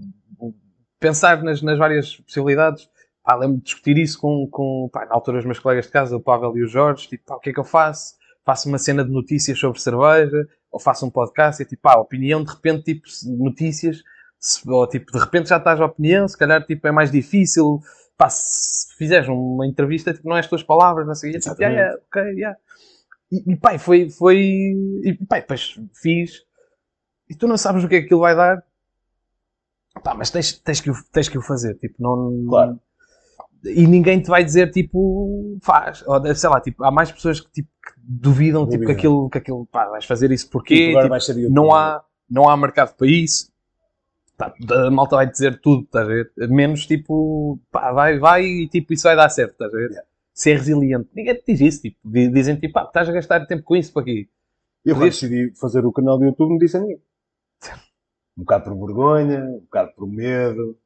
pensar nas, nas várias possibilidades, pá, lembro de discutir isso com, com pá, na altura os meus colegas de casa, o Pavel e o Jorge, tipo, pá, o que é que eu faço? Faço uma cena de notícias sobre cerveja, ou faço um podcast, e tipo, pá, opinião, de repente, tipo, notícias, se- ou tipo, de repente já estás a opinião, se calhar, tipo, é mais difícil, pá, se fizeres uma entrevista, tipo, não é as tuas palavras, não sei o quê, tipo, yeah, yeah, ok, yeah. E, e pá, foi, foi, e pá, depois fiz, e tu não sabes o que é que aquilo vai dar, pá, mas tens, tens, que, o, tens que o fazer, tipo, não... Claro. E ninguém te vai dizer, tipo, faz. Ou, sei lá, tipo, há mais pessoas que, tipo, que duvidam, tipo, que aquilo, que aquilo, pá, vais fazer isso Tipo, agora Tipo, youtuber. não há, não há mercado para isso. Pá, a malta vai dizer tudo, estás a ver? Menos tipo, pá, vai, vai e tipo, isso vai dar certo, estás a ver? Yeah. Ser resiliente. Ninguém te diz isso, tipo, di- dizem tipo, pá, estás a gastar tempo com isso para quê? Eu quando decidi fazer o canal do YouTube não disse a ninguém. Um bocado por vergonha, um bocado por medo,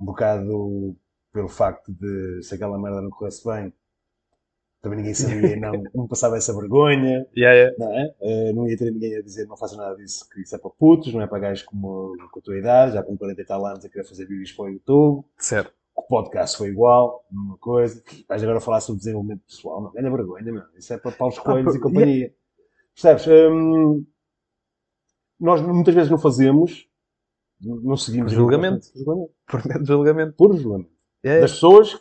um bocado pelo facto de se aquela merda não corresse bem, também ninguém *laughs* sabia não, não passava essa vergonha, Yeah, yeah. não é? Eh, não ia ter ninguém a dizer não faça nada disso, que isso é para putos, não é para gajos como, com a tua idade, já com 40 e tal anos a querer fazer vídeos para o YouTube. Certo. O podcast foi igual, uma coisa. Vais agora falar sobre desenvolvimento pessoal, não ganha vergonha, meu. Isso é para Paulos Coelhos pô, e companhia. Percebes? Hum, nós muitas vezes não fazemos, não seguimos Julgamento. julgamento. Por medo de julgamento. Puro julgamento. É. Das pessoas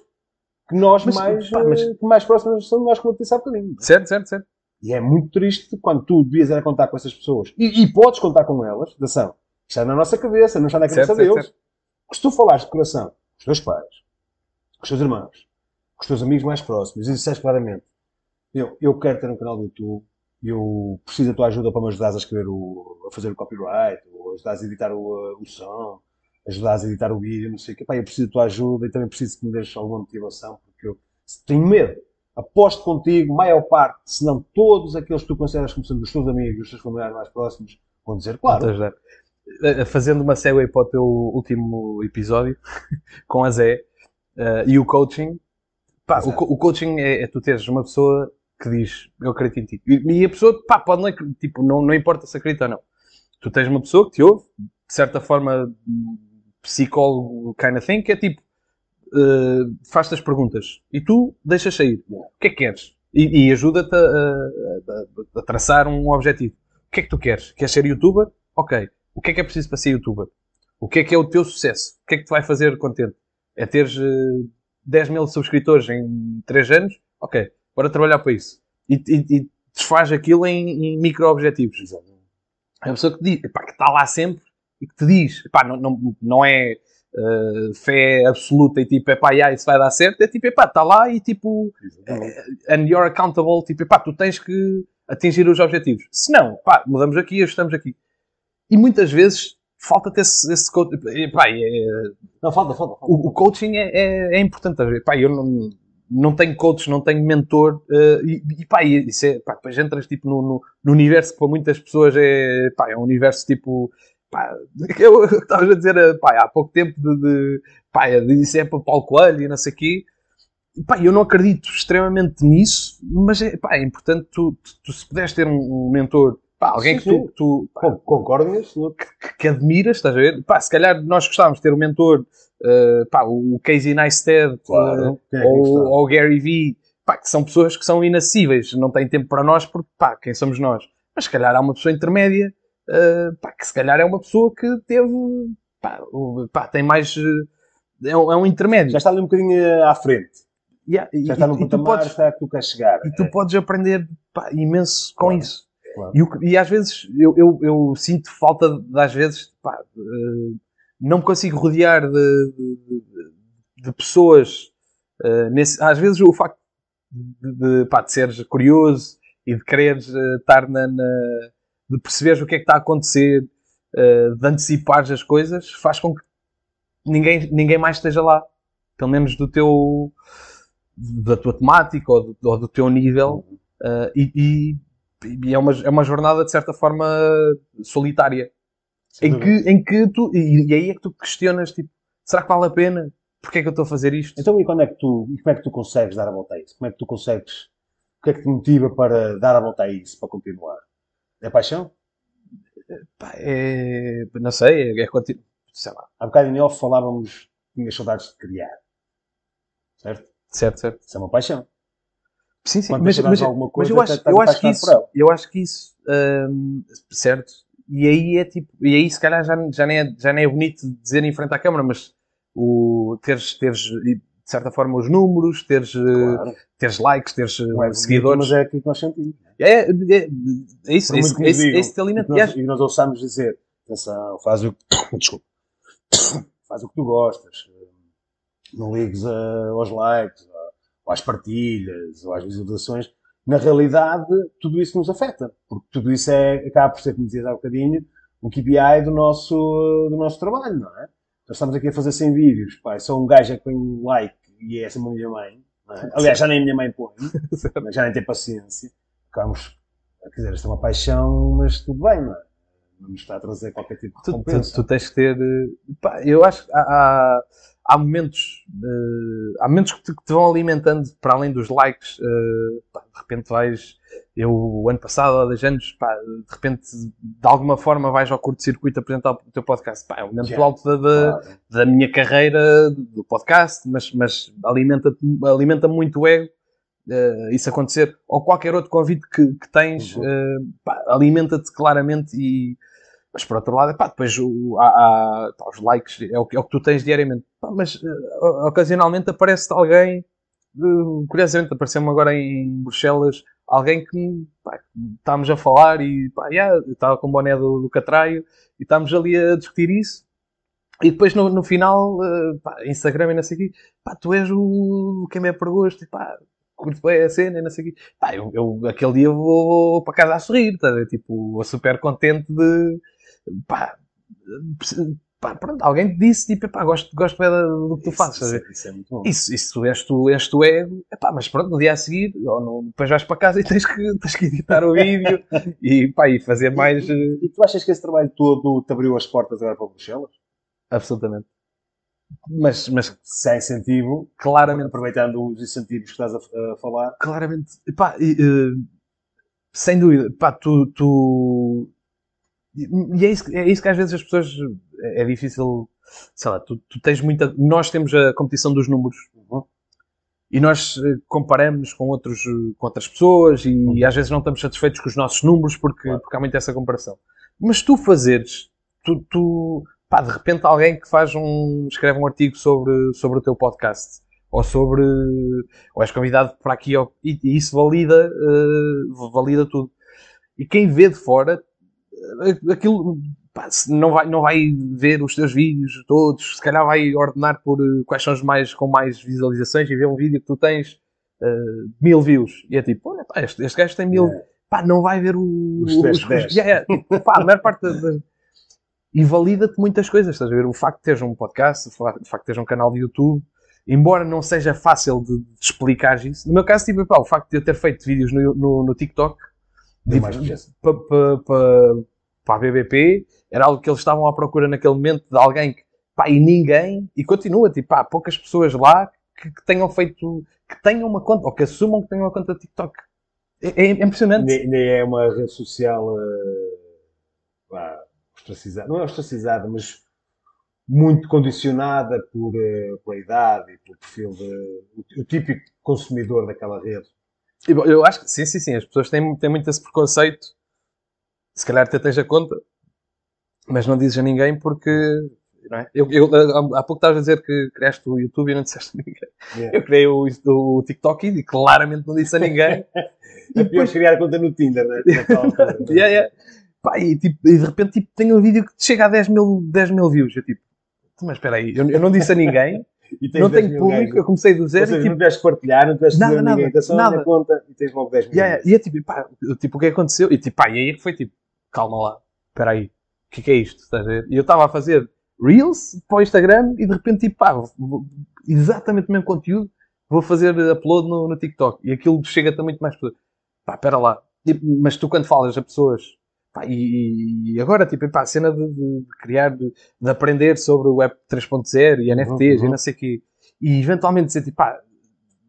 que nós Mas, mais, pá, mas- eh, que mais próximas são de nós, como eu te disse há bocadinho. Certo, certo, certo. E é muito triste quando tu devias era contar com essas pessoas. E, e podes contar com elas, atenção. Está na nossa cabeça, não está na cabeça Certo, certo, deles. Se tu falares de coração com os teus pais, com os teus irmãos, com os teus amigos mais próximos, e disseres claramente, eu, eu quero ter um canal do YouTube, eu preciso da tua ajuda para me ajudares a escrever o, a fazer o copyright, ou ajudares a editar o, o som, ajudares a editar o vídeo, não sei o quê. Pá, eu preciso da tua ajuda e também preciso que me deixes alguma motivação, porque eu tenho medo. Aposto contigo, maior parte, se não todos aqueles que tu consideras como sendo os teus amigos, os teus familiares mais próximos, vão dizer, claro, ajudar. Eh, Fazendo uma segue para o teu último episódio *laughs* com a Zé eh, e o coaching. Pá, o, o coaching é, é tu teres uma pessoa que diz eu acredito em ti. E, e a pessoa, pá, pode não, tipo, não, não importa se acredita ou não. Tu tens uma pessoa que te ouve, de certa forma, psicólogo kind of thing, que é tipo, eh, faz-te as perguntas e tu deixas sair. O que é que queres? E, e ajuda-te a, a- a- a traçar um objetivo. O que é que tu queres? Queres ser youtuber? Ok. O que é que é preciso para ser youtuber? O que é que é o teu sucesso? O que é que te vai fazer contente? É teres eh, 10 mil subscritores em 3 anos? Ok. Bora trabalhar para isso. E, e, e desfaz aquilo em, em micro-objetivos. É uma pessoa que, diz, epá, que está lá sempre e que te diz, epá, não, não, não é uh, fé absoluta e tipo, epá, yeah, isso vai dar certo, é tipo, epá, está lá e tipo, uh, and you're accountable, tipo, epá, tu tens que atingir os objetivos. Se não, pá, mudamos aqui, ajustamos aqui. E muitas vezes falta-te esse, esse coaching. Epá, é, não, falta, falta. falta. O, o, coaching é, é, é importante. Epá, eu não, não tenho coach, não tenho mentor, uh, e, e pá, isso é, pá, depois entras tipo no, no, no, universo que para muitas pessoas é, pá, é um universo tipo, pá, *laughs* eu estava a dizer, eh, pá, há pouco tempo de, de pá, isso é para Paulo Coelho e não sei o quê, pá, eu não acredito extremamente nisso, mas é, pá, é importante tu, tu, tu se puderes ter um, um mentor Pá, alguém sim, que tu, tu pá, concordo que, que, admiras, estás a ver? Pá, se calhar nós gostávamos de ter um mentor, uh, pá, o Casey Neistat claro, uh, ou, ou o Gary Vee, pá, que são pessoas que são inacessíveis, não têm tempo para nós porque, pá, quem somos nós? Mas se calhar há uma pessoa intermédia, uh, pá, que se calhar é uma pessoa que teve, pá, pá tem mais, é um, é um, intermédio. Já está ali um bocadinho à frente. Yeah, Já e, está no patamar, está que tu queres chegar. E tu é. podes aprender pá, imenso com claro. isso. Claro. E, e, às vezes eu, eu, eu, sinto falta de, às vezes, pá, uh, não me consigo rodear de, de, de pessoas. Uh, nesse, às vezes o facto de, pá, de seres curioso e de quereres uh, estar na, na, de perceberes o que é que está a acontecer, de antecipares as coisas, faz com que ninguém, ninguém mais esteja lá. Pelo menos do teu da tua temática ou do, ou do teu nível. Uh, e, e, e é uma, é uma jornada de certa forma solitária. em que, em que tu, e, e, aí é que tu questionas, tipo, será que vale a pena? Porquê é que eu estou a fazer isto? Então, e quando é que tu, e como é que tu consegues dar a volta a isso? Como é que tu consegues, o que é que te motiva para dar a volta a isso, para continuar? É paixão? Pá, é, não sei, é, é sei lá. Há bocado em off falávamos, tinhas saudades de criar. Certo? Certo, certo. Isso é uma paixão. Sim, sim, mas, mas, alguma coisa, mas eu acho, eu acho que isso, eu acho que isso, hum, certo, e aí é tipo, e aí se calhar já, já, nem, é, já nem é bonito dizer em frente à câmara, mas o, teres, teres, de certa forma, os números, teres, claro. teres likes, teres não é seguidores. Mas é aquilo que nós sentimos. É, é, é, é isso, é isso, é, isso, é isso te alimenta. E nós, e nós ouçamos dizer, atenção, faz o, *coughs* desculpa, *coughs* faz o que tu gostas, não ligues a, aos likes, ou às partilhas, ou às visualizações, na realidade tudo isso nos afeta, porque tudo isso é, acaba por ser, como dizias há um bocadinho, um KPI do nosso, do nosso trabalho, não é? Nós estamos aqui a fazer 100 vídeos, pá, sou um gajo que põe um like e é essa a minha mãe, é? aliás, já nem a minha mãe põe, *laughs* já nem tem paciência, acabamos, quer dizer, isto é uma paixão, mas tudo bem, não é? Não nos está a trazer qualquer tipo de recompensa. Tu, tu, tu tens que ter, pá, eu acho que há, há há momentos, uh, há momentos que te, que te, vão alimentando para além dos likes. Uh, pá, de repente vais, eu o ano passado, há 10 anos, pá, de repente de alguma forma vais ao curto-circuito apresentar o teu podcast. Pá, é um momento yeah. alto da, da, claro. da, minha carreira do podcast, mas, mas alimenta, alimenta muito o ego. Uh, isso acontecer, ou qualquer outro convite que, que tens, uhum. alimenta-te claramente e, mas por outro lado, pá, depois o, há, há pá, os likes, é o, é o, que tu tens diariamente. Pá, mas uh, ocasionalmente aparece alguém, uh, curiosamente apareceu-me agora em Bruxelas, alguém que pá, estávamos a falar e pá, yeah, estava com o boné do, do Catraio e estávamos ali a discutir isso. E depois no, no final, uh, pá, Instagram e não sei o quê, pá, tu és o quem me é por gosto, e pá, curto bem a cena e não sei o quê. Pá, eu, eu, aquele dia vou, vou para casa a sorrir, tá? tipo, super contente de pá, pá, pronto, alguém te disse, tipo, pá, gosto, gosto bem do que tu isso, fazes. Isso, isso, é muito bom. Isso, isso és tu, és tu ego, epá, mas pronto, no dia a seguir, ou no, depois vais para casa e tens que, tens que editar o vídeo e, pá, e fazer mais. E, e, tu achas que esse trabalho todo te abriu as portas agora para Bruxelas? Absolutamente. Mas, mas se há incentivo, claramente, aproveitando os incentivos que estás a, a falar, claramente, pá, e, uh, sem dúvida, pá, tu, tu e é isso, é isso que às vezes as pessoas é, é difícil, sei lá, tu, tu tens muita. Nós temos a competição dos números uhum. e nós eh, comparamos com, outros, com outras pessoas e, uhum. às vezes não estamos satisfeitos com os nossos números porque, claro. porque há muito essa comparação. Mas tu fazeres, tu, tu pá, de repente alguém que faz um, escreve um artigo sobre, sobre o teu podcast ou sobre, ou és convidado para aqui e, e isso valida, uh, valida tudo. E quem vê de fora aquilo, pá, não, vai, não vai ver os teus vídeos todos, se calhar vai ordenar por uh, quais são os mais com mais visualizações e ver um vídeo que tu tens uh, mil views. E é tipo, olha, pá, este, este gajo tem mil. Yeah. Pá, não vai ver o, Os 10, 10. Yeah, yeah. Tipo, pá, a maior parte da. da- E valida-te muitas coisas, estás a ver? O facto de teres um podcast, o fa- o facto de teres um canal de YouTube, embora não seja fácil de, de explicar isso. No meu caso, tipo, pá, o facto de eu ter feito vídeos no, no, no TikTok mais peso. para pa, pa, pa a BBP, era algo que eles estavam à procura naquele momento de alguém que, pá, e ninguém, e continua, tipo, pá, poucas pessoas lá que, que tenham feito, que tenham uma conta, ou que assumam que tenham uma conta de TikTok. É, é impressionante. Nem, nem é uma rede social eh, vá, ostracizada, não é ostracizada, mas muito condicionada por, eh, pela idade e pelo perfil de, o, o típico consumidor daquela rede. Eu acho que sim, sim, sim. As pessoas têm, têm muito esse preconceito. Se calhar até tens a conta, mas não dizes a ninguém porque. Não é? eu, eu, há pouco estavas a dizer que criaste o YouTube e não disseste a ninguém. Yeah. Eu criei o, o TikTok e claramente não disse a ninguém. *laughs* É pior criar conta no Tinder, né? *laughs* altura. Yeah, yeah. Pá, e, tipo, e de repente tipo, tenho um vídeo que chega a 10 mil, 10 mil views. Eu tipo, mas espera aí, eu, eu não disse a ninguém, *laughs* E não 10 tenho público, gajos. eu comecei do Ou zero seja, e não tipo, tiveste que partilhar, não tiveste Nada, dizer a ninguém, nada, é só a nada. conta e tens logo 10 mil. Yeah, yeah. E é tipo, pá, tipo, o que aconteceu? E tipo, pá, e aí é foi tipo, calma lá, espera aí, o que é que é isto? E eu estava a fazer Reels para o Instagram e de repente, tipo, pá, exatamente o mesmo conteúdo, vou fazer upload no, no TikTok e aquilo chega-te a muito mais pessoas. Pá, espera lá. E- Mas tu quando falas a pessoas, pá, e, e agora, tipo, pá, a cena de, de- criar, de, de aprender sobre o Web 3.0 e NFTs uhum. e não sei o quê, e eventualmente dizer, tipo, pá,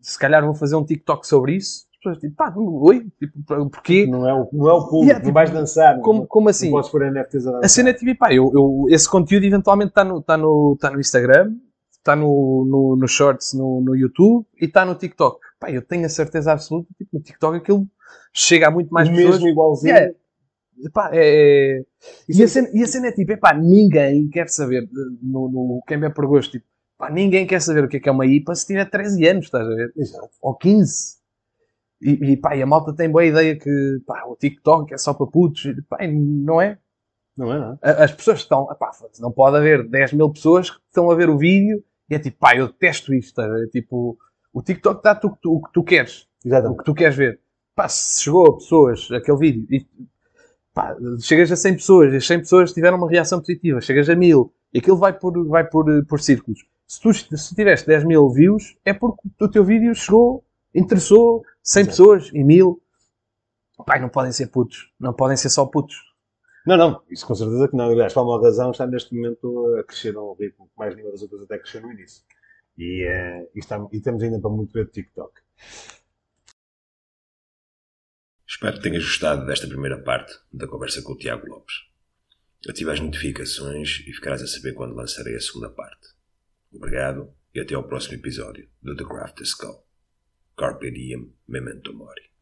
se calhar vou fazer um TikTok sobre isso, pessoas, tipo, pá, oi, tipo, porquê? Não é o, não é o público, Yeah, não tipo, vais dançar. Como, não, como não assim? podes pôr NFTs a dançar. A cena é tipo, pá, eu, eu- esse conteúdo eventualmente está no, tá no, tá no Instagram, está no, no, no Shorts, no, no YouTube e está no TikTok. Pá, eu tenho a certeza absoluta, tipo, no TikTok aquilo chega a muito mais o pessoas. mesmo igualzinho. Yeah. Pá, é... Isso E, é- a cena, e a cena é tipo, epá, ninguém quer saber, eh, no, no quem é por gosto, tipo, pá, ninguém quer saber o que é que é uma IPA se tiver 13 anos, estás a ver? Exato. Ou 15. E, e pá, e a malta tem boa ideia que, pá, o TikTok é só para putos, e, pá, não é? Não é, não? A- As pessoas estão, epá, foda-se, não pode haver 10 mil pessoas que estão a ver o vídeo e é tipo, pá, eu detesto isto, ver? Tipo, o TikTok dá-te o que tu, o que tu queres o Exatamente. que tu queres ver. Pá, se chegou a pessoas, aquele vídeo, e pá, chegas a 100 pessoas, e as 100 pessoas tiveram uma reação positiva, chegas a 1000, e aquilo vai por, vai por, eh, por círculos. Se tu se tiveste 10 mil views, é porque o teu vídeo chegou, interessou 100 Exato. pessoas e 1000. Pá, e não podem ser putos, não podem ser só putos. Não, não, isso com certeza que não. Aliás, por uma razão, está neste momento a crescer a um ritmo que mais nenhuma das outras até cresceu no início. E, eh, e, está- e temos ainda para muito ver de TikTok. Espero que tenhas gostado desta primeira parte da conversa com o Tiago Lopes. Ativa as notificações e ficarás a saber quando lançarei a segunda parte. Obrigado e até ao próximo episódio do The Craft the Skull. Carpe diem, memento mori.